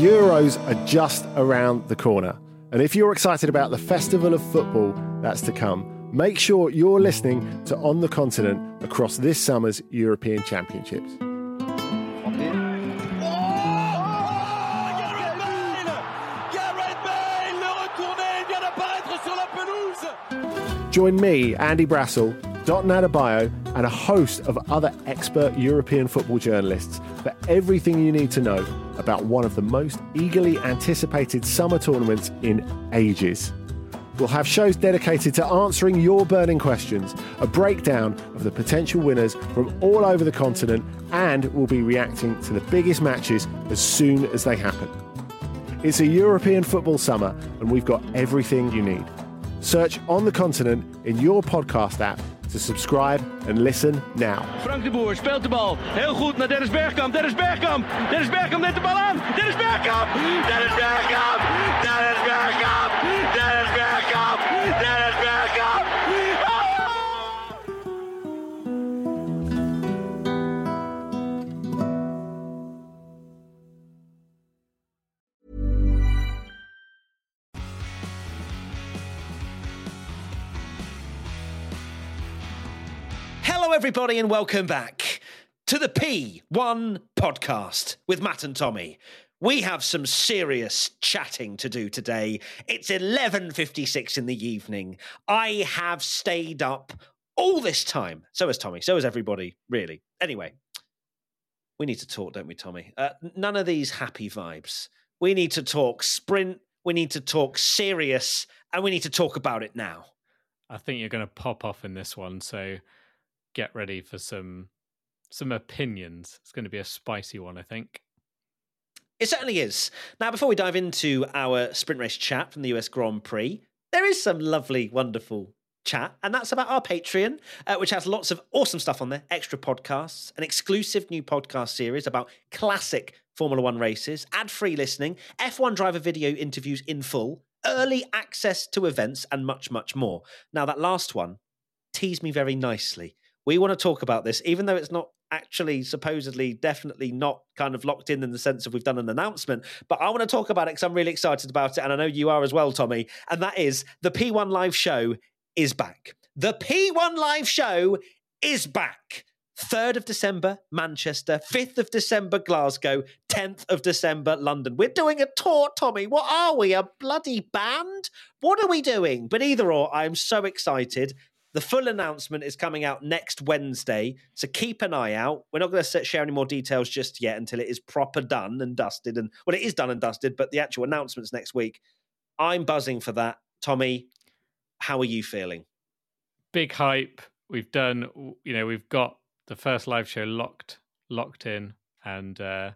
Euros are just around the corner. And if you're excited about the festival of football that's to come, make sure you're listening to On the Continent across this summer's European Championships. Join me, Andy Brassell, Dotun Adebayo, and a host of other expert European football journalists for everything you need to know about one of the most eagerly anticipated summer tournaments in ages. We'll have shows dedicated to answering your burning questions, a breakdown of the potential winners from all over the continent, and we'll be reacting to the biggest matches as soon as they happen. It's a European football summer, and we've got everything you need. Search On the Continent in your podcast app to subscribe and listen now. Frank de Boer speelt de bal. Heel goed naar Dennis Bergkamp. Dennis Bergkamp. Dennis Bergkamp neemt de bal aan. Dennis Bergkamp. Dennis Bergkamp. Dennis Bergkamp. Everybody, and welcome back to the P1 podcast with Matt and Tommy. We have some serious chatting to do today. It's 11:56 in the evening. I have stayed up all this time. So has Tommy. So has everybody, really. Anyway, we need to talk, don't we, Tommy? Uh, none of these happy vibes. We need to talk sprint. We need to talk serious, and we need to talk about it now. I think you're going to pop off in this one, so get ready for some some opinions. It's going to be a spicy one, I think. It certainly is. Now, before we dive into our sprint race chat from the US Grand Prix, there is some lovely, wonderful chat, and that's about our Patreon, uh, which has lots of awesome stuff on there extra podcasts, an exclusive new podcast series about classic Formula One races, ad free listening, F1 driver video interviews in full, early access to events, and much, much more. Now, that last one teased me very nicely. We want to talk about this, even though it's not actually supposedly definitely not kind of locked in in the sense of we've done an announcement but i want to talk about it because i'm really excited about it and i know you are as well tommy and that is the p1 live show is back the p1 live show is back 3rd of December, Manchester. 5th of December, Glasgow. 10th of December, London. We're doing a tour, Tommy. What are we? A bloody band? What are we doing? But either or, I'm so excited. The full announcement is coming out next Wednesday, so keep an eye out. We're not going to share any more details just yet until it is proper done and dusted. And well, it is done and dusted, but the actual announcement's next week. I'm buzzing for that. Tommy, how are you feeling? Big hype. We've done, you know, we've got the first live show locked, locked in, and uh,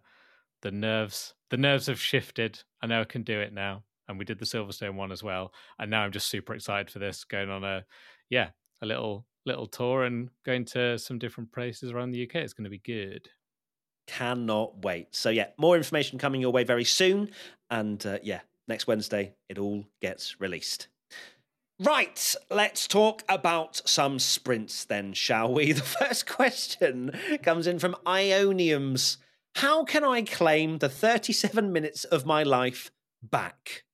the nerves, the nerves have shifted. I know I can do it now, and we did the Silverstone one as well. And now I'm just super excited for this, going on a, yeah, a little little tour and going to some different places around the UK. It's going to be good. Cannot wait. So yeah, more information coming your way very soon, and uh, yeah, next Wednesday it all gets released. Right, let's talk about some sprints then, shall we? The first question comes in from Ioniums. How can I claim the 37 minutes of my life back?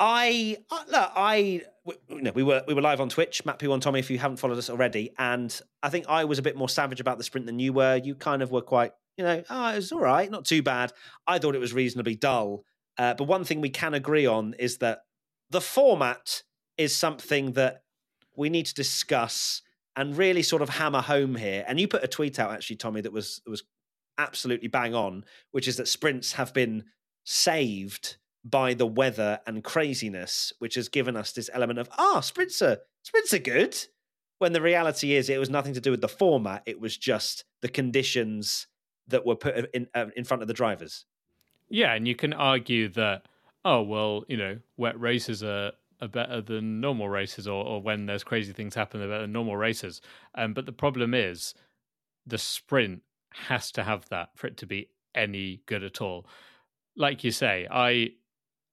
I uh, look, I you know, we were we were live on Twitch, Matt P1 Tommy, if you haven't followed us already, and I think I was a bit more savage about the sprint than you were. You kind of were quite, you know, oh, it was all right, not too bad. I thought it was reasonably dull. Uh, but one thing we can agree on is that the format is something that we need to discuss and really sort of hammer home here. And you put a tweet out actually, Tommy, that was was absolutely bang on, which is that sprints have been saved by the weather and craziness, which has given us this element of ah, sprints are sprints are good. When the reality is, it was nothing to do with the format; it was just the conditions that were put in uh, in front of the drivers. Yeah, and you can argue that oh well, you know, wet races are, are better than normal races, or, or when there's crazy things happen, they're better than normal races. Um, but the problem is, the sprint has to have that for it to be any good at all. Like you say, I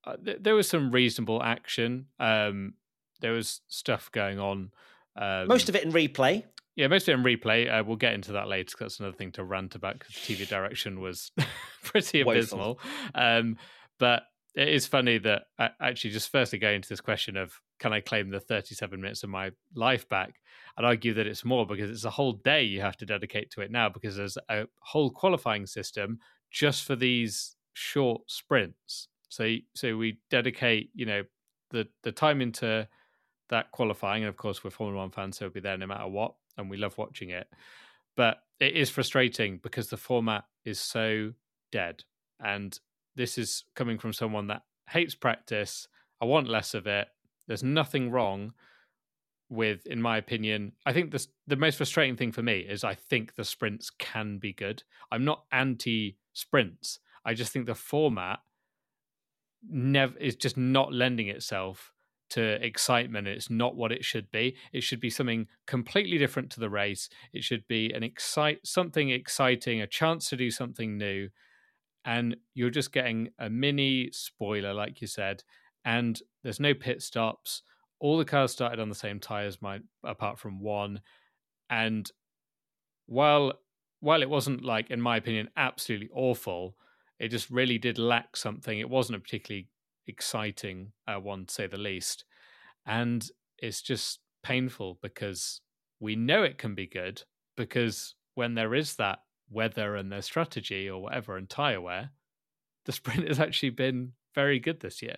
uh, th- there was some reasonable action. Um, there was stuff going on. Um, Most of it in replay. yeah, mostly in replay. Uh, we'll get into that later because that's another thing to rant about because TV direction was pretty abysmal. Um, but it is funny that uh, actually, just firstly going into this question of can I claim the 37 minutes of my life back? I'd argue that it's more because it's a whole day you have to dedicate to it now because there's a whole qualifying system just for these short sprints. So, so we dedicate, you know, the the time into that qualifying, and of course we're Formula One fans, so we'll be there no matter what and we love watching it. But it is frustrating because the format is so dead. And this is coming from someone that hates practice. I want less of it. There's nothing wrong with, in my opinion, I think this, the most frustrating thing for me is I think the sprints can be good. I'm not anti sprints. I just think the format never is just not lending itself to excitement. It's not what it should be. It should be something completely different to the race. It should be an excite something exciting, a chance to do something new. And you're just getting a mini spoiler, like you said, and there's no pit stops. All the cars started on the same tires, my, apart from one. And while while it wasn't like, in my opinion, absolutely awful, it just really did lack something. It wasn't a particularly exciting uh, one, to say the least. And it's just painful because we know it can be good because when there is that weather and their strategy or whatever and tire wear, the sprint has actually been very good this year.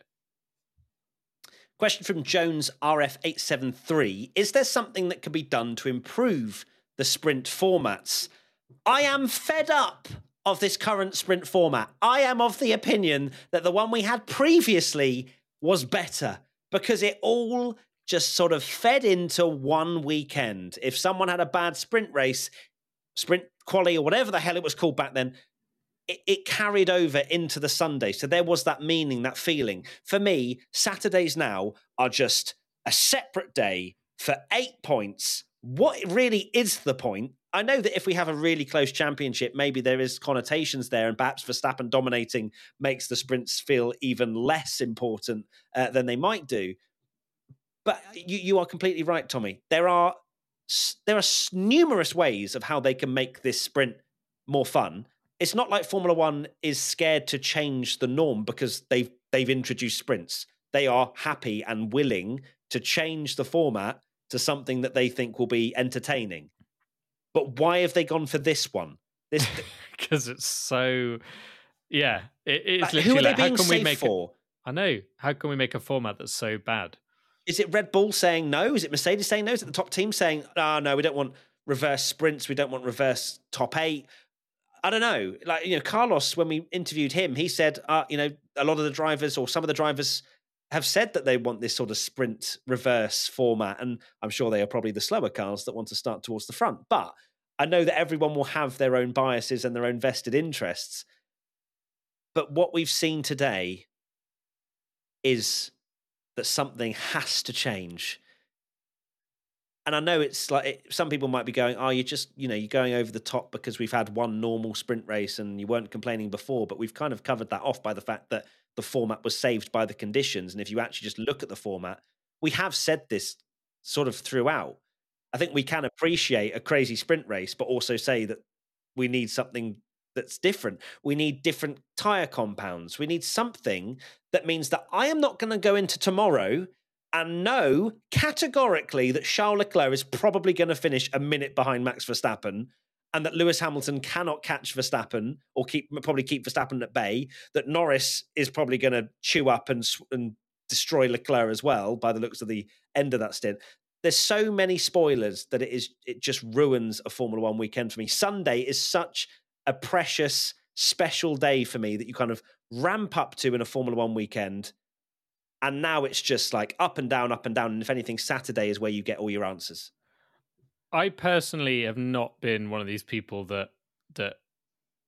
Question from Jones RF873 Is there something that can be done to improve the sprint formats? I am fed up of this current sprint format. I am of the opinion that the one we had previously was better because it all just sort of fed into one weekend. If someone had a bad sprint race, sprint quali or whatever the hell it was called back then, it, it, carried over into the Sunday. So there was that meaning, that feeling. For me, Saturdays now are just a separate day for eight points. What really is the point I know that if we have a really close championship, maybe there is connotations there, and perhaps Verstappen dominating makes the sprints feel even less important uh, than they might do. But you, you are completely right, Tommy. There are there are numerous ways of how they can make this sprint more fun. It's not like Formula One is scared to change the norm because they've they've introduced sprints. They are happy and willing to change the format to something that they think will be entertaining. But why have they gone for this one? This because it's so. Yeah, it, it's like, who are they like, being how can safe we make for? A, I know. How can we make a format that's so bad? Is it Red Bull saying no? Is it Mercedes saying no? Is it the top team saying, "Ah, oh, no, we don't want reverse sprints. We don't want reverse top eight. I don't know. Like you know, Carlos, when we interviewed him, he said, uh, you know, a lot of the drivers or some of the drivers have said that they want this sort of sprint reverse format, and I'm sure they are probably the slower cars that want to start towards the front. But I know that everyone will have their own biases and their own vested interests. But what we've seen today is that something has to change. And I know it's like it, some people might be going, "Oh, you're just you know you're going over the top because we've had one normal sprint race and you weren't complaining before." But we've kind of covered that off by the fact that the format was saved by the conditions. And if you actually just look at the format, we have said this sort of throughout. I think we can appreciate a crazy sprint race, but also say that we need something that's different. We need different tire compounds. We need something that means that I am not going to go into tomorrow and know categorically that Charles Leclerc is probably going to finish a minute behind Max Verstappen and that Lewis Hamilton cannot catch Verstappen or keep probably keep Verstappen at bay, that Norris is probably going to chew up and and destroy Leclerc as well by the looks of the end of that stint. There's so many spoilers that it is it just ruins a Formula One weekend for me. Sunday is such a precious, special day for me that you kind of ramp up to in a Formula One weekend. And now it's just like up and down, up and down. And if anything, Saturday is where you get all your answers. I personally have not been one of these people that that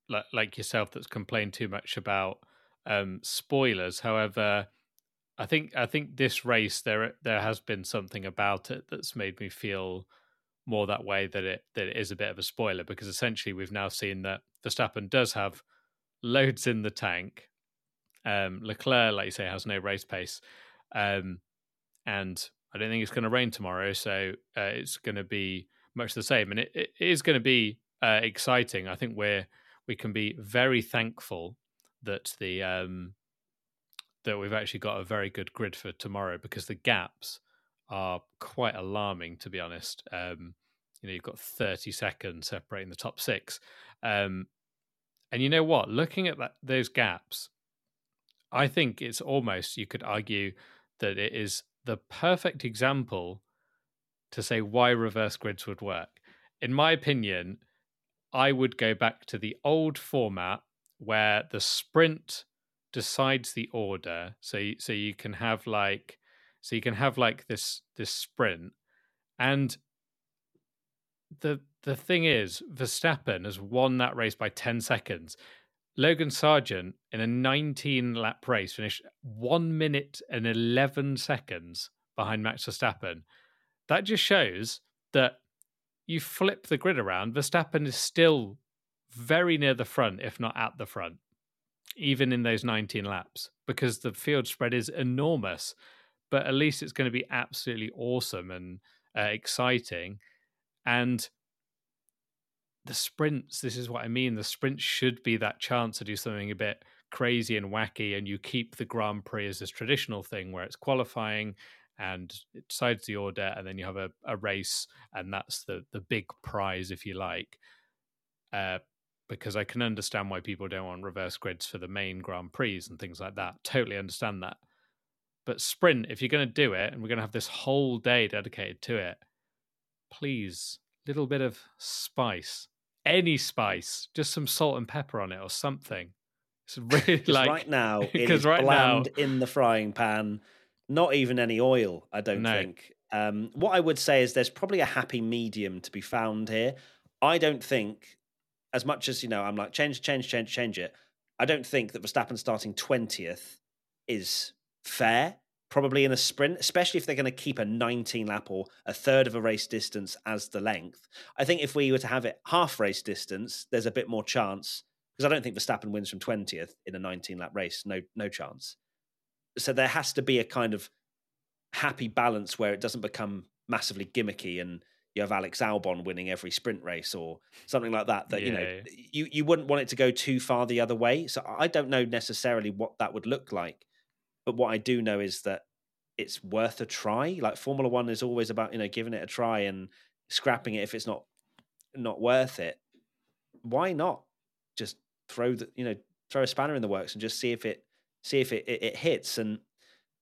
like like yourself that's complained too much about um, spoilers. However, I think I think this race there there has been something about it that's made me feel more that way that it that it is a bit of a spoiler because essentially we've now seen that Verstappen does have loads in the tank. Um, Leclerc, like you say, has no race pace, um, and I don't think it's going to rain tomorrow, so uh, it's going to be much the same, and it, it is going to be uh, exciting. I think we're we can be very thankful that the um, that we've actually got a very good grid for tomorrow because the gaps are quite alarming, to be honest. Um, you know, you've got 30 seconds separating the top six. Um, and you know what? Looking at that, those gaps, I think it's almost, you could argue that it is the perfect example to say why reverse grids would work. In my opinion, I would go back to the old format where the sprint decides the order. So, so you can have like, so you can have like this this sprint, and the the thing is, Verstappen has won that race by ten seconds. Logan Sargent in a 19 lap race finished one minute and 11 seconds behind Max Verstappen. That just shows that you flip the grid around, Verstappen is still very near the front, if not at the front, even in those 19 laps, because the field spread is enormous. But at least it's going to be absolutely awesome and uh, exciting. And the sprints, this is what I mean. The sprints should be that chance to do something a bit crazy and wacky, and you keep the Grand Prix as this traditional thing where it's qualifying and it decides the order, and then you have a, a race, and that's the the big prize, if you like. Uh, because I can understand why people don't want reverse grids for the main Grand Prix and things like that. Totally understand that. But sprint, if you're going to do it, and we're going to have this whole day dedicated to it, please, little bit of spice any spice, just some salt and pepper on it or something. It's really like right now is right bland now... in the frying pan. Not even any oil, I don't no. think. Um, what I would say is there's probably a happy medium to be found here. I don't think, as much as you know, I'm like change, change, change, change it. I don't think that Verstappen starting twentieth is fair probably in a sprint, especially if they're going to keep a 19 lap or a third of a race distance as the length. I think if we were to have it half race distance, there's a bit more chance because I don't think Verstappen wins from 20th in a 19 lap race. No, no chance. So there has to be a kind of happy balance where it doesn't become massively gimmicky and you have Alex Albon winning every sprint race or something like that. That yeah. you know you you wouldn't want it to go too far the other way. So I don't know necessarily what that would look like. But what I do know is that it's worth a try. Like Formula One is always about you know giving it a try and scrapping it if it's not not worth it. Why not just throw the you know throw a spanner in the works and just see if it see if it, it, it hits and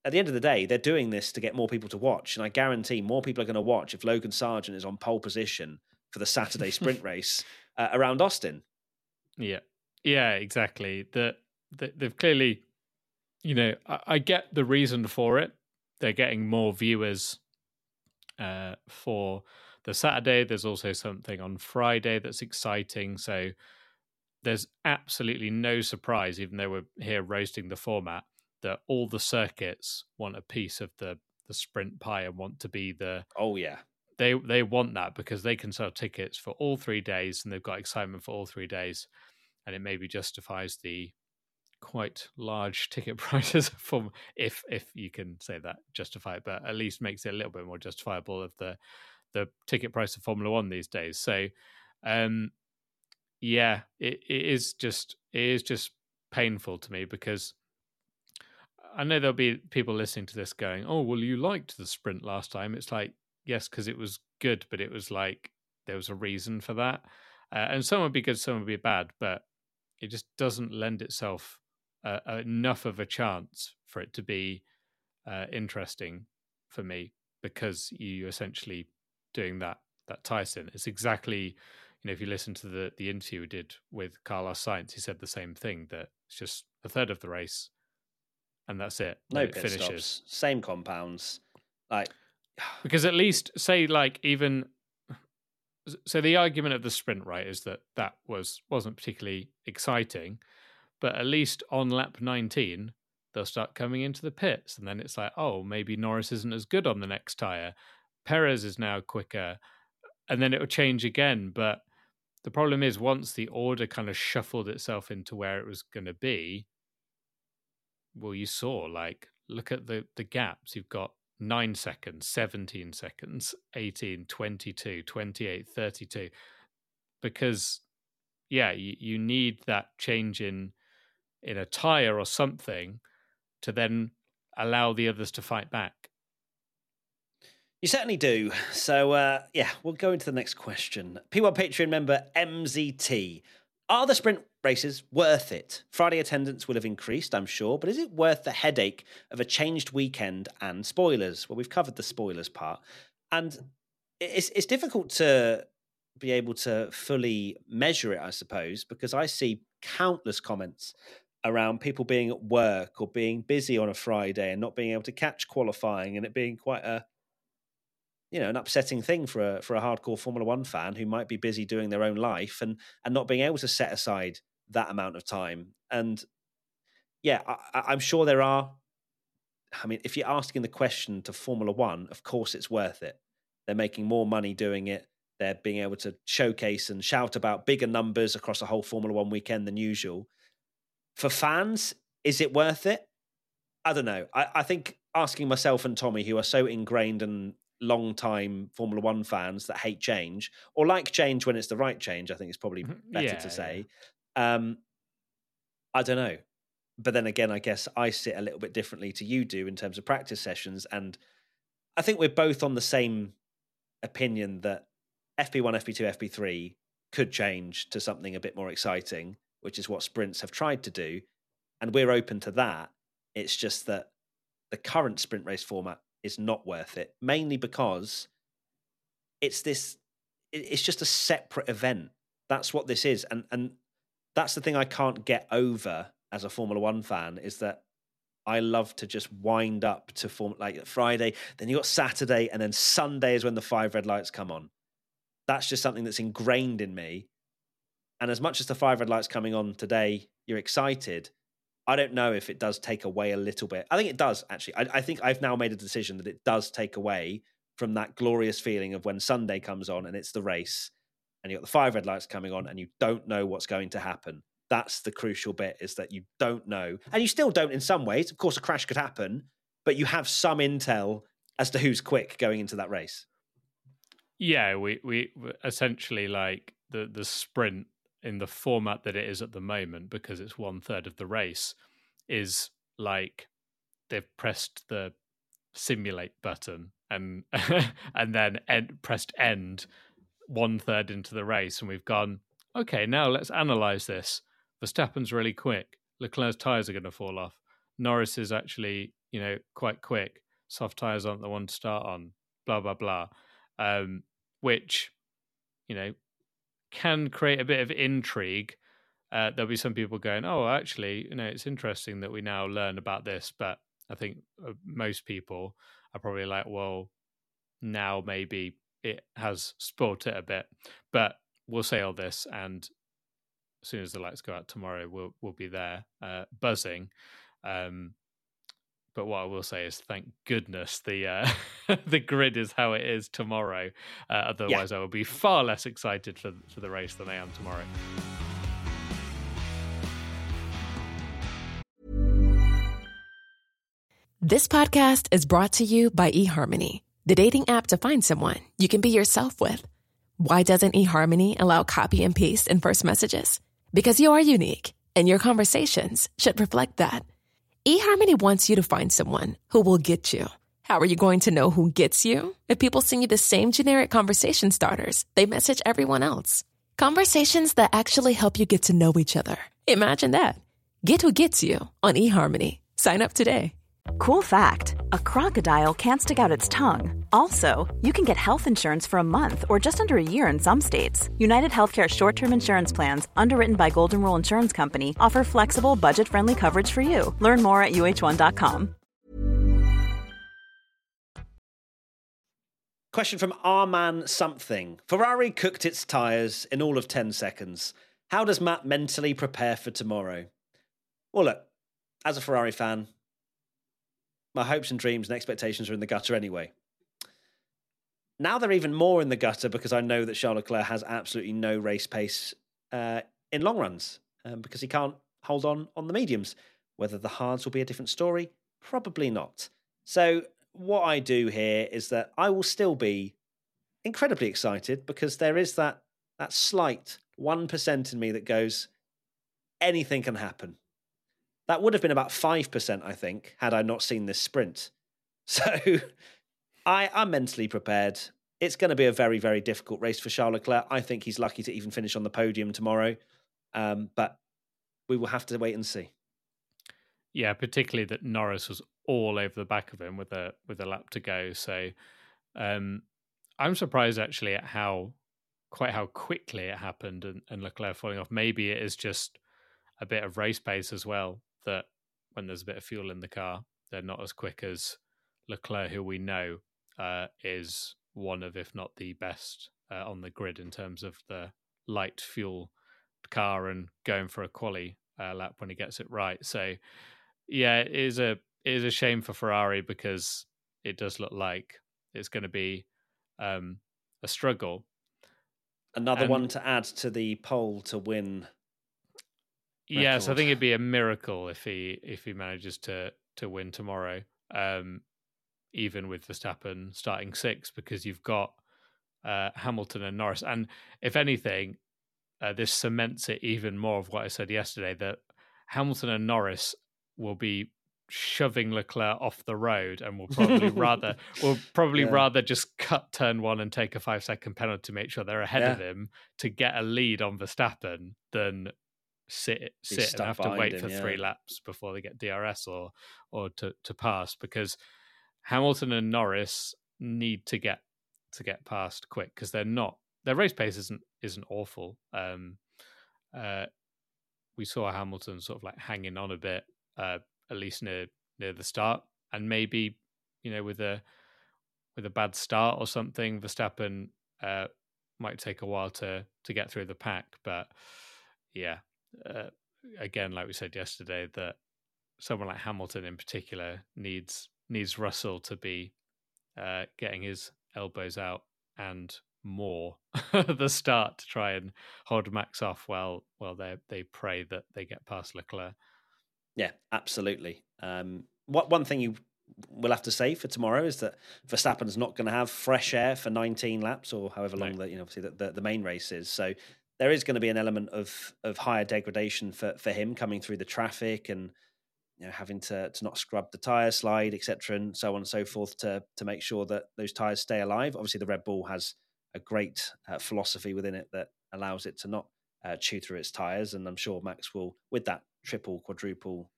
at the end of the day, they're doing this to get more people to watch, and I guarantee more people are going to watch if Logan Sargent is on pole position for the Saturday sprint race uh, around Austin. Yeah, yeah, exactly. That the, they've clearly you know, I, I, get the reason for it. They're getting more viewers uh, for the Saturday. There's also something on Friday that's exciting. So there's absolutely no surprise, even though we're here roasting the format, that all the circuits want a piece of the the sprint pie and want to be the oh yeah. they they want that because they can sell tickets for all three days and they've got excitement for all three days. And it maybe justifies the quite large ticket prices from if if you can say that justify it but at least makes it a little bit more justifiable of the the ticket price of formula one these days. So um yeah it, it is just it is just painful to me because i know there'll be people listening to this going oh well you liked the sprint last time it's like yes because it was good but it was like there was a reason for that uh, and some would be good some would be bad but it just doesn't lend itself uh, enough of a chance for it to be uh, interesting for me because you essentially doing that that Tyson. It's exactly you know if you listen to the the interview we did with Carlos Sainz, he said the same thing that it's just a third of the race, and that's it. No it pit finishes. Stops, same compounds, like because at least say like even so the argument of the sprint right is that that was wasn't particularly exciting but at least on lap 19, they'll start coming into the pits. And then it's like, oh, maybe Norris isn't as good on the next tyre. Perez is now quicker. And then it will change again. But the problem is, once the order kind of shuffled itself into where it was going to be, well, you saw, like, look at the, the gaps. You've got 9 seconds, 17 seconds, 18, 22, 28, 32. Because, yeah, you, you need that change in in a tire or something to then allow the others to fight back. You certainly do. So, uh, yeah, we'll go into the next question. P1 Patreon member MZT. Are the sprint races worth it? Friday attendance will have increased, I'm sure, but is it worth the headache of a changed weekend and spoilers? Well, we've covered the spoilers part. And it's, it's difficult to be able to fully measure it, I suppose, because I see countless comments around people being at work or being busy on a Friday and not being able to catch qualifying and it being quite a you know an upsetting thing for a for a hardcore Formula One fan who might be busy doing their own life and and not being able to set aside that amount of time. And yeah, I, am sure there are. I mean, if you're asking the question to Formula One, of course it's worth it. They're making more money doing it. They're being able to showcase and shout about bigger numbers across a whole Formula One weekend than usual. For fans, is it worth it? I don't know. I, I think asking myself and Tommy, who are so ingrained and long time Formula One fans that hate change or like change when it's the right change, I think it's probably mm-hmm. better yeah, to say. Yeah. Um, I don't know. But then again, I guess I sit a little bit differently to you do in terms of practice sessions. And I think we're both on the same opinion that FP1, FP2, FP3 could change to something a bit more exciting, which is what sprints have tried to do. And we're open to that. It's just that the current sprint race format is not worth it, mainly because it's this it's just a separate event. That's what this is. And and that's the thing I can't get over as a Formula One fan is that I love to just wind up to form like Friday, then you got Saturday, and then Sunday is when the five red lights come on. That's just something that's ingrained in me. And as much as the five red lights coming on today, you're excited. I don't know if it does take away a little bit. I think it does actually. I, I, think I've now made a decision that it does take away from that glorious feeling of when Sunday comes on and it's the race, and you got the five red lights coming on, and you don't know what's going to happen. That's the crucial bit: is that you don't know, and you still don't in some ways. Of course, a crash could happen, but you have some intel as to who's quick going into that race. Yeah, we we essentially like the the sprint in the format that it is at the moment, because it's one third of the race, is like they've pressed the simulate button and and then end, pressed end one third into the race, and we've gone. Okay, now let's analyze this. Verstappen's really quick. Leclerc's tires are going to fall off. Norris is actually, you know, quite quick. Soft tires aren't the one to start on. Blah blah blah. Um, which, you know, can create a bit of intrigue. Uh, there'll be some people going, "Oh, actually, you know, it's interesting that we now learn about this." But I think uh, most people are probably like, "Well, now maybe it has spoilt it a bit." But we'll say all this, and as soon as the lights go out tomorrow, we'll we'll be there uh, buzzing. Um, but what I will say is, thank goodness the uh, the grid is how it is tomorrow. Uh, otherwise, yeah. I will be far less excited for for the race than I am tomorrow. This podcast is brought to you by eHarmony, the dating app to find someone you can be yourself with. Why doesn't eHarmony allow copy and paste in first messages? Because you are unique, and your conversations should reflect that eHarmony wants you to find someone who will get you. How are you going to know who gets you? If people send you the same generic conversation starters, they message everyone else. Conversations that actually help you get to know each other. Imagine that. Get who gets you on eHarmony. Sign up today. Cool fact a crocodile can't stick out its tongue. Also, you can get health insurance for a month or just under a year in some states. United Healthcare short term insurance plans, underwritten by Golden Rule Insurance Company, offer flexible, budget friendly coverage for you. Learn more at uh1.com. Question from Arman Something Ferrari cooked its tyres in all of 10 seconds. How does Matt mentally prepare for tomorrow? Well, look, as a Ferrari fan, my hopes and dreams and expectations are in the gutter anyway. Now they're even more in the gutter because I know that Charles Leclerc has absolutely no race pace uh, in long runs um, because he can't hold on on the mediums. Whether the hards will be a different story, probably not. So what I do here is that I will still be incredibly excited because there is that that slight one percent in me that goes, anything can happen. That would have been about five percent, I think, had I not seen this sprint. So I am mentally prepared. It's going to be a very, very difficult race for Charles Leclerc. I think he's lucky to even finish on the podium tomorrow. Um, but we will have to wait and see. Yeah, particularly that Norris was all over the back of him with a with a lap to go. So um, I'm surprised actually at how quite how quickly it happened and, and Leclerc falling off. Maybe it is just a bit of race pace as well that when there's a bit of fuel in the car, they're not as quick as Leclerc, who we know uh, is one of, if not the best uh, on the grid in terms of the light fuel car and going for a quali uh, lap when he gets it right. So, yeah, it is a it is a shame for Ferrari because it does look like it's going to be um, a struggle. Another and, one to add to the pole to win. Yes, I think it'd be a miracle if he if he manages to to win tomorrow. Um, even with Verstappen starting six, because you've got uh, Hamilton and Norris. And if anything, uh, this cements it even more of what I said yesterday that Hamilton and Norris will be shoving Leclerc off the road and will probably rather will probably yeah. rather just cut turn one and take a five second penalty to make sure they're ahead yeah. of him to get a lead on Verstappen than sit sit and have to wait him, for yeah. three laps before they get DRS or or to, to pass because Hamilton and Norris need to get to get past quick because they're not their race pace isn't isn't awful. Um, uh, we saw Hamilton sort of like hanging on a bit, uh, at least near near the start, and maybe you know with a with a bad start or something, Verstappen uh, might take a while to to get through the pack. But yeah, uh, again, like we said yesterday, that someone like Hamilton in particular needs needs Russell to be uh, getting his elbows out and more at the start to try and hold Max off while while they they pray that they get past Leclerc. Yeah, absolutely. Um, what one thing you will have to say for tomorrow is that Verstappen's not going to have fresh air for 19 laps or however long no. that you know obviously the, the, the main race is. So there is going to be an element of of higher degradation for for him coming through the traffic and you know, having to to not scrub the tire slide, etc., and so on and so forth to to make sure that those tires stay alive. Obviously, the Red Bull has a great uh, philosophy within it that allows it to not uh, chew through its tires, and I'm sure Max will, with that triple, quadruple,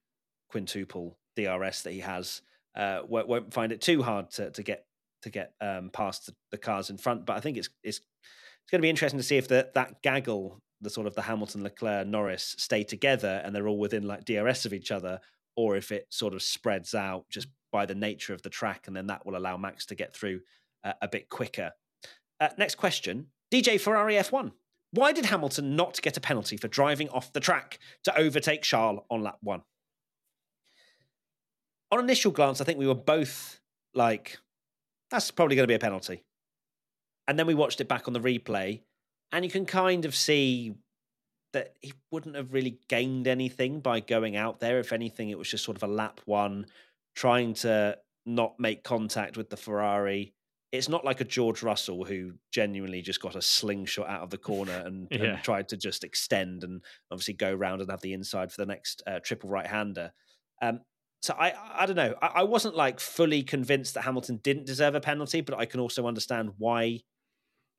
quintuple DRS that he has, uh, won't, find it too hard to to get to get um, past the, the, cars in front. But I think it's it's it's going to be interesting to see if the, that gaggle, the sort of the Hamilton, Leclerc, Norris, stay together and they're all within like DRS of each other, or if it sort of spreads out just by the nature of the track, and then that will allow Max to get through uh, a bit quicker. Uh, next question DJ Ferrari F1. Why did Hamilton not get a penalty for driving off the track to overtake Charles on lap one? On initial glance, I think we were both like, that's probably going to be a penalty. And then we watched it back on the replay, and you can kind of see that he wouldn't have really gained anything by going out there. If anything, it was just sort of a lap one, trying to not make contact with the Ferrari. It's not like a George Russell who genuinely just got a slingshot out of the corner and, yeah. and tried to just extend and obviously go around and have the inside for the next uh, triple right hander. Um, so I, I don't know. I, I wasn't like fully convinced that Hamilton didn't deserve a penalty, but I can also understand why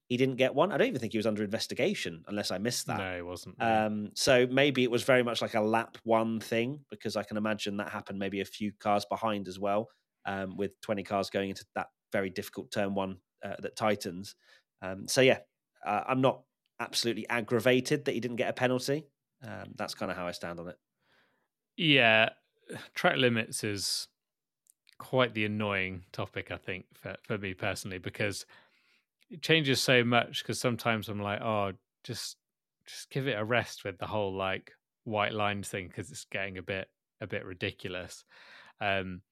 he didn't get one. I don't even think he was under investigation, unless I missed that. No, he wasn't. Um, so maybe it was very much like a lap one thing, because I can imagine that happened maybe a few cars behind as well, um, with 20 cars going into that very difficult turn one uh, that tightens. Um, so yeah, uh, I'm not absolutely aggravated that he didn't get a penalty. Um, that's kind of how I stand on it. Yeah, track limits is quite the annoying topic, I think, for, for me personally, because it changes so much because sometimes I'm like, oh, just just give it a rest with the whole like white line thing because it's getting a bit a bit ridiculous. Um,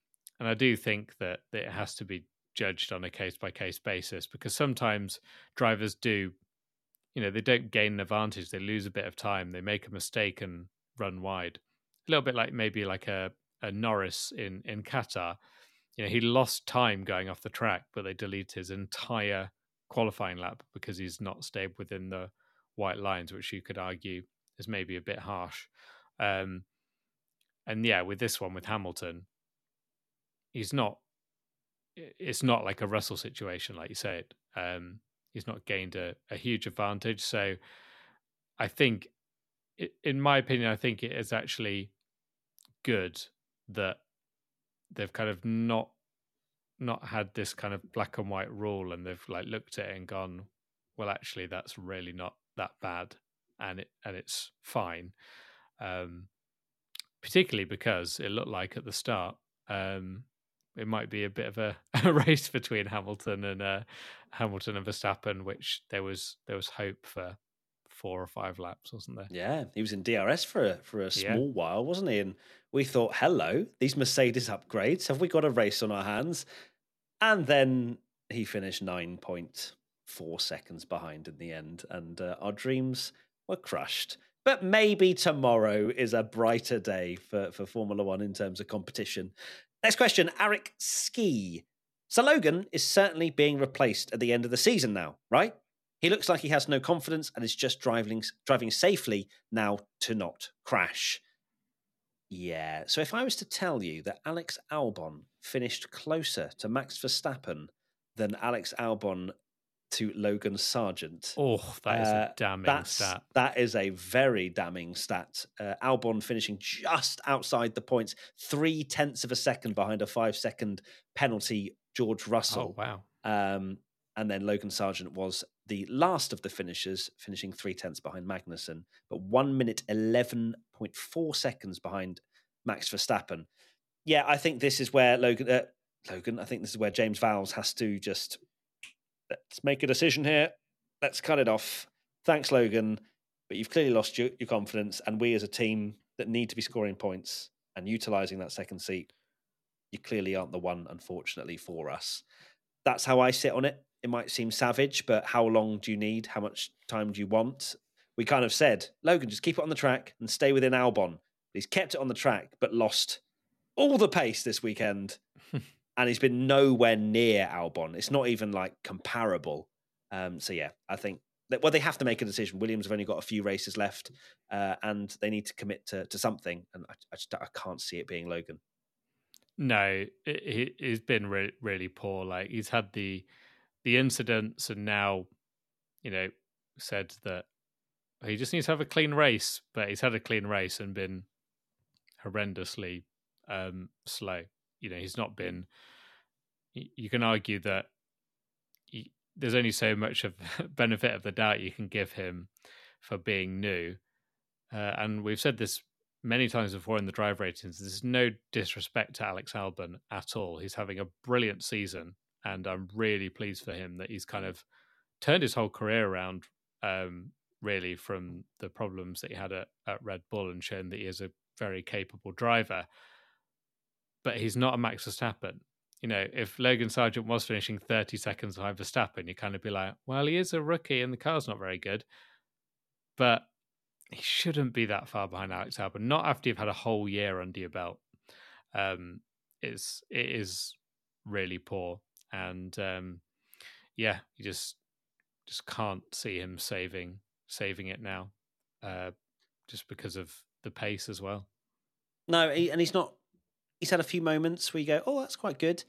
and I do think that, that it has to be judged on a case by case basis because sometimes drivers do, you know, they don't gain an advantage. They lose a bit of time. They make a mistake and run wide. A little bit like maybe like a, a Norris in in Qatar. you know, he lost time going off the track, but they deleted his entire qualifying lap because he's not stayed within the white lines, which you could argue is maybe a bit harsh. Um, and yeah, with this one with Hamilton, he's not. It's not like a Russell situation, like you said. Um, he's not gained a, a huge advantage. So, I think, in my opinion, I think it is actually good that they've kind of not not had this kind of black and white rule and they've like looked at it and gone well actually that's really not that bad and it and it's fine. Um particularly because it looked like at the start um it might be a bit of a, a race between Hamilton and uh, Hamilton and Verstappen, which there was there was hope for four or five laps, wasn't there? Yeah, he was in DRS for a, for a small yeah. while, wasn't he? And we thought, hello, these Mercedes upgrades. Have we got a race on our hands? And then he finished 9.4 seconds behind in the end. And uh, our dreams were crushed. But maybe tomorrow is a brighter day for, for Formula One in terms of competition. Next question Eric Ski. So Logan is certainly being replaced at the end of the season now, right? He looks like he has no confidence and is just driving driving safely now to not crash. Yeah. So if I was to tell you that Alex Albon finished closer to Max Verstappen than Alex Albon to Logan Sargent. Oh, that is uh, a damning stat. That is a very damning stat. Uh, Albon finishing just outside the points, three tenths of a second behind a five second penalty, George Russell. Oh, wow. Um, and then Logan Sargent was the last of the finishers, finishing three tenths behind Magnussen, but one minute 11.4 seconds behind Max Verstappen. Yeah, I think this is where Logan, uh, Logan, I think this is where James Vowles has to just let's make a decision here. Let's cut it off. Thanks, Logan, but you've clearly lost your, your confidence, and we as a team that need to be scoring points and utilizing that second seat, you clearly aren't the one, unfortunately, for us. That's how I sit on it it might seem savage, but how long do you need? How much time do you want? We kind of said, Logan, just keep it on the track and stay within Albon. He's kept it on the track, but lost all the pace this weekend. and he's been nowhere near Albon. It's not even like comparable. Um, so, yeah, I think that, well, they have to make a decision. Williams have only got a few races left uh, and they need to commit to, to something. And I, I, just I can't see it being Logan. No, it, he's been really, really poor. Like he's had the the incidents and now, you know, said that he just needs to have a clean race, but he's had a clean race and been horrendously um, slow. You know, he's not been. You can argue that he, there's only so much of benefit of the doubt you can give him for being new, uh, and we've said this many times before in the drive ratings. There's no disrespect to Alex Albon at all. He's having a brilliant season, and I'm really pleased for him that he's kind of turned his whole career around. Um, really, from the problems that he had at, at Red Bull, and shown that he is a very capable driver. But he's not a Max Verstappen. You know, if Logan Sargent was finishing 30 seconds behind Verstappen, you'd kind of be like, well, he is a rookie and the car's not very good. But he shouldn't be that far behind Alex Albon. Not after you've had a whole year under your belt. Um, it's it is really poor and um, yeah, you just just can't see him saving saving it now, uh, just because of the pace as well. No, he, and he's not. He's had a few moments where you go, "Oh, that's quite good,"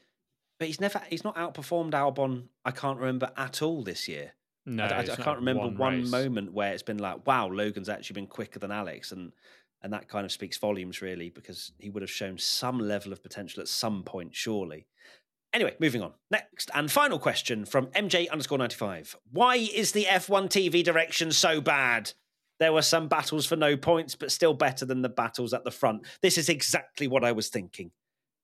but he's never. He's not outperformed Albon. I can't remember at all this year. No, I, I, I can't remember one, one moment where it's been like, "Wow, Logan's actually been quicker than Alex," and and that kind of speaks volumes, really, because he would have shown some level of potential at some point, surely. Anyway, moving on. Next and final question from MJ underscore 95. Why is the F1 TV direction so bad? There were some battles for no points, but still better than the battles at the front. This is exactly what I was thinking.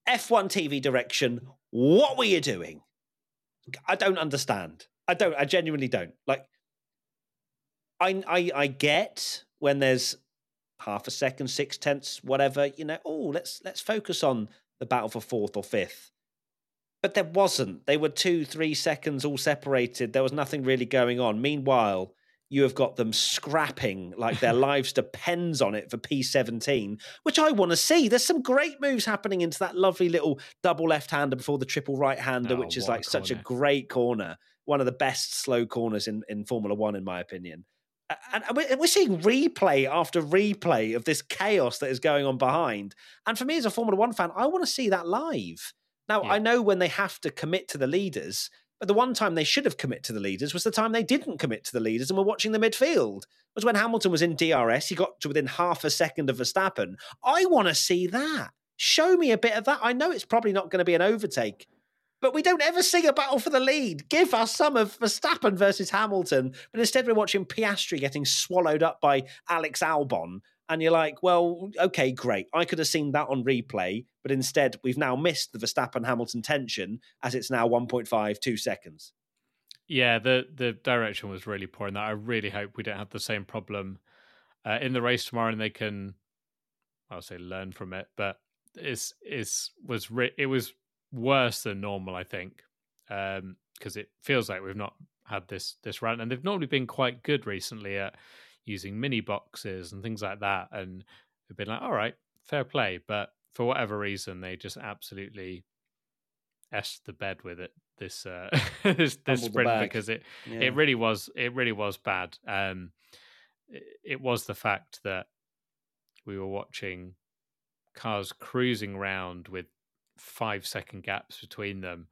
F1 TV direction, what were you doing? I don't understand. I don't, I genuinely don't. Like, I, I, I get when there's half a second, six tenths, whatever, you know, oh, let's let's focus on the battle for fourth or fifth. But there wasn't. They were two, three seconds all separated. There was nothing really going on. Meanwhile, you have got them scrapping like their lives depends on it for P17, which I want to see. There's some great moves happening into that lovely little double left-hander before the triple right-hander, Oh, which is what a like such a great corner. One of the best slow corners in, in Formula One, in my opinion. And we're seeing replay after replay of this chaos that is going on behind. And for me as a Formula One fan, I want to see that live. Now, Yeah. I know when they have to commit to the leaders, but the one time they should have commit to the leaders was the time they didn't commit to the leaders and were watching the midfield. Was when Hamilton was in DRS, he got to within half a second of Verstappen. I want to see that. Show me a bit of that. I know it's probably not going to be an overtake, but we don't ever see a battle for the lead. Give us some of Verstappen versus Hamilton, but instead we're watching Piastri getting swallowed up by Alex Albon. And you're like, well, okay, great. I could have seen that on replay, but instead we've now missed the Verstappen Hamilton tension as it's now 1.5, two seconds. Yeah, the the direction was really poor in that. I really hope we don't have the same problem uh, in the race tomorrow, and they can, I'll say, learn from it. But it's it's was re- it was worse than normal, I think, because it feels like we've not had this this run, and they've normally been quite good recently at using mini boxes and things like that, and we've been like, all right, fair play, but for whatever reason, they just absolutely s the bed with it this uh this, this sprint because it Yeah. it really was it really was bad um it, it was the fact that we were watching cars cruising round with five second gaps between them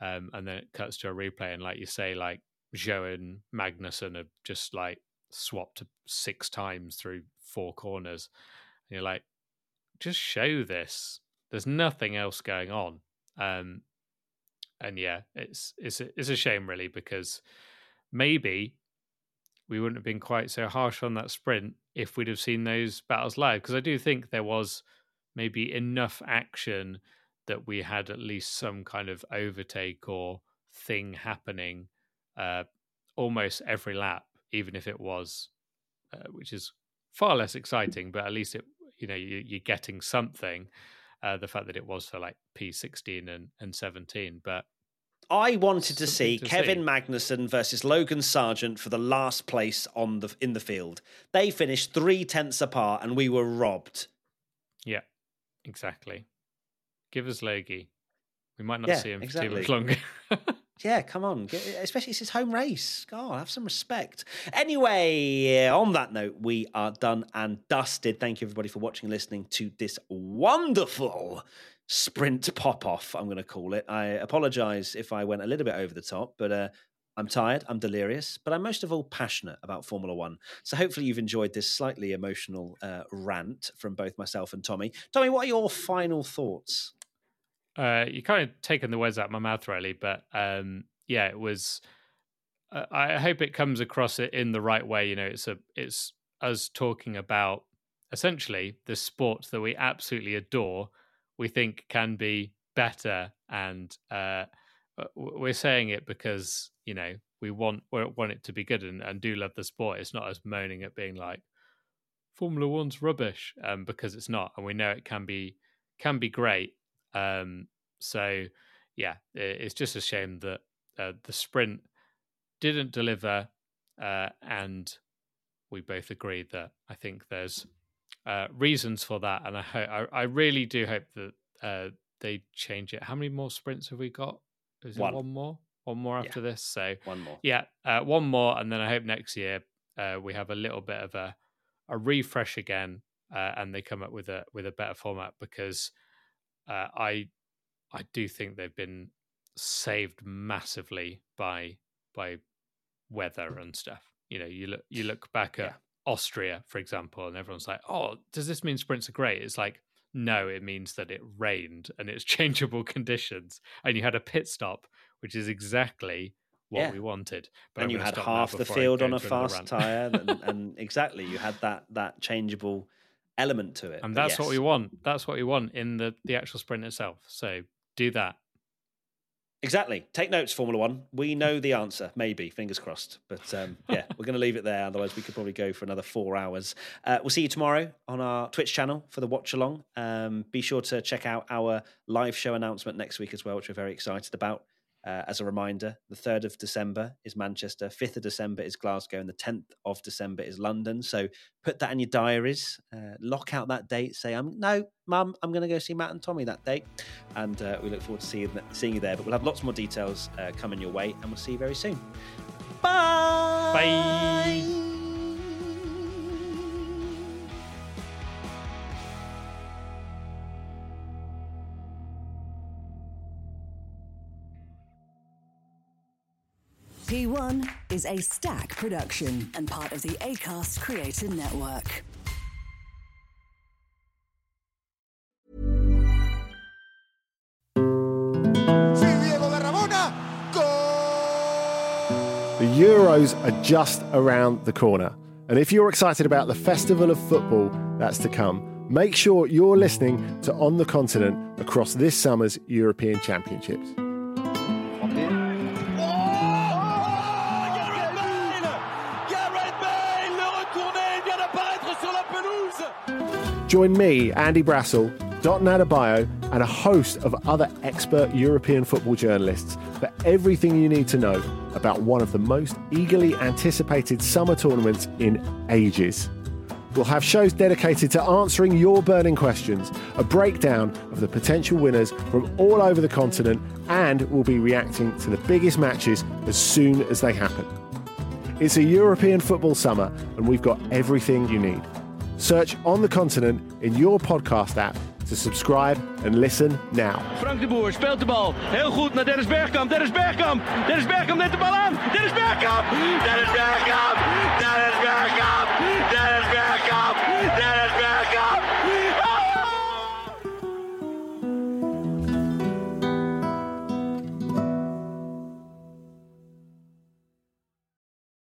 um and then it cuts to a replay and like you say like Zhou and Magnussen have just like swapped six times through four corners. And you're like just show this. There's nothing else going on. Um and yeah it's it's it's a shame really because maybe we wouldn't have been quite so harsh on that sprint if we'd have seen those battles live. Because i do think there was maybe enough action that we had at least some kind of overtake or thing happening uh almost every lap even if it was uh, which is far less exciting but at least it you know you, you're getting something uh, the fact that it was for like P16 and, and 17. But I wanted to see to Kevin see. Magnussen versus Logan Sargeant for the last place on the in the field. They finished three tenths apart, and we were robbed. yeah, exactly. Give us Logie. We might not Yeah, see him for too much longer. Yeah, come on, especially it's his home race. God, have some respect. Anyway, on that note, we are done and dusted. Thank you everybody for watching and listening to this wonderful sprint pop off. I'm going to call it. I apologise if I went a little bit over the top, but. Uh, I'm tired, I'm delirious, but I'm most of all passionate about Formula One. So hopefully you've enjoyed this slightly emotional uh, rant from both myself and Tommy. Tommy, what are your final thoughts? Uh, you kind of taken the words out of my mouth, really. But um, yeah, it was. Uh, I hope it comes across it in the right way. You know, it's a it's us talking about essentially the sport that we absolutely adore. We think can be better, and uh, we're saying it because you know we want we want it to be good and, and do love the sport. It's not us moaning at being like Formula One's rubbish, um, because it's not, and we know it can be can be great. Um, so yeah, it's just a shame that uh, the sprint didn't deliver, uh, and we both agreed that I think there's uh, reasons for that, and I ho- I, I really do hope that uh, they change it. How many more sprints have we got? Is One. it one more? One more Yeah. after this? So One more. yeah, uh, one more, and then I hope next year uh, we have a little bit of a a refresh again, uh, and they come up with a with a better format because uh, I I do think they've been saved massively by by weather and stuff. You know, you look you look back at Yeah. Austria, for example, and everyone's like, "Oh, does this mean sprints are great?" It's like, no, it means that it rained and it's changeable conditions, and you had a pit stop, which is exactly what Yeah. we wanted. But and I'm you had half the field on a fast tire, and, and exactly, you had that that changeable element to it. and that's what we want. That's what we want in the the actual sprint itself. So do that. Exactly. Take notes, Formula One. We know the answer, maybe. Fingers crossed. But um, yeah, we're going to leave it there. Otherwise, we could probably go for another four hours. Uh, we'll see you tomorrow on our Twitch channel for the watch along. Um, be sure to check out our live show announcement next week as well, which we're very excited about. Uh, as a reminder, the 3rd of December is Manchester, 5th of December is Glasgow, and the 10th of December is London. So put that in your diaries, uh, lock out that date, say, I'm, no, mum, I'm going to go see Matt and Tommy that day. And uh, we look forward to seeing, seeing you there. But we'll have lots more details uh, coming your way, and we'll see you very soon. Bye. Bye. P1 is a Stak production and part of the ACAST Creator Network. The Euros are just around the corner. And if you're excited about the festival of football that's to come, make sure you're listening to On the Continent across this summer's European Championships. Join me, Andy Brassell, Dot and a host of other expert European football journalists for everything you need to know about one of the most eagerly anticipated summer tournaments in ages. We'll have shows dedicated to answering your burning questions, a breakdown of the potential winners from all over the continent, and we'll be reacting to the biggest matches as soon as they happen. It's a European football summer, and we've got everything you need. Search On the Continent in your podcast app to subscribe and listen now. Frank de Boer speelt de bal. Heel goed naar Dennis Bergkamp. Dennis Bergkamp. Dennis Bergkamp neemt de bal aan. Dennis Bergkamp. Dennis Bergkamp. Dennis Bergkamp.